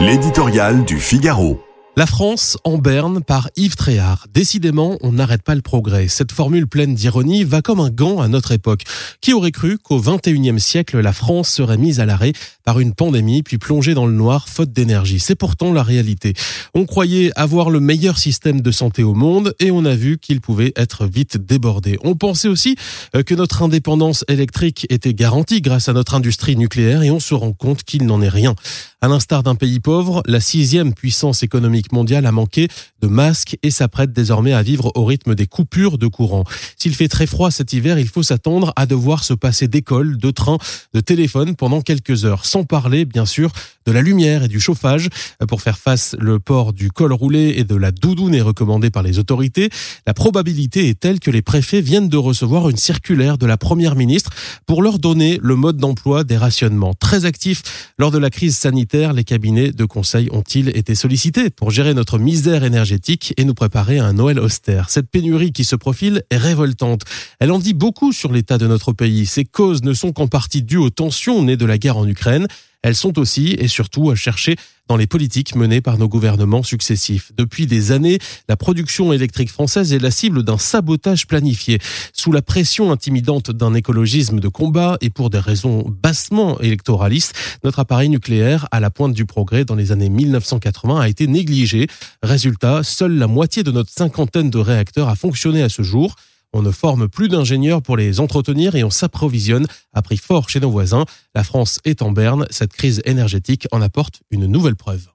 L'éditorial du Figaro. La France en berne par Yves Tréhard. Décidément, on n'arrête pas le progrès. Cette formule pleine d'ironie va comme un gant à notre époque. Qui aurait cru qu'au 21e siècle, la France serait mise à l'arrêt par une pandémie puis plongée dans le noir faute d'énergie? C'est pourtant la réalité. On croyait avoir le meilleur système de santé au monde et on a vu qu'il pouvait être vite débordé. On pensait aussi euh, que notre indépendance électrique était garantie grâce à notre industrie nucléaire et on se rend compte qu'il n'en est rien. À l'instar d'un pays pauvre, la sixième puissance économique mondiale a manqué de masques et s'apprête désormais à vivre au rythme des coupures de courant. S'il fait très froid cet hiver, il faut s'attendre à devoir se passer d'école, de train, de téléphone pendant quelques heures, sans parler bien sûr de la lumière et du chauffage. Pour faire face, le port du col roulé et de la doudoune est recommandé par les autorités. La probabilité est telle que les préfets viennent de recevoir une circulaire de la première ministre pour leur donner le mode d'emploi des rationnements. Très actifs lors de la crise sanitaire les cabinets de conseil ont-ils été sollicités pour gérer notre misère énergétique et nous préparer à un Noël austère Cette pénurie qui se profile est révoltante. Elle en dit beaucoup sur l'état de notre pays. Ces causes ne sont qu'en partie dues aux tensions nées de la guerre en Ukraine. Elles sont aussi et surtout à chercher dans les politiques menées par nos gouvernements successifs. Depuis des années, la production électrique française est la cible d'un sabotage planifié. Sous la pression intimidante d'un écologisme de combat et pour des raisons bassement électoralistes, notre appareil nucléaire à la pointe du progrès dans les années 1980 a été négligé. Résultat, seule la moitié de notre cinquantaine de réacteurs a fonctionné à ce jour. On ne forme plus d'ingénieurs pour les entretenir et on s'approvisionne à prix fort chez nos voisins. La France est en berne. Cette crise énergétique en apporte une nouvelle preuve.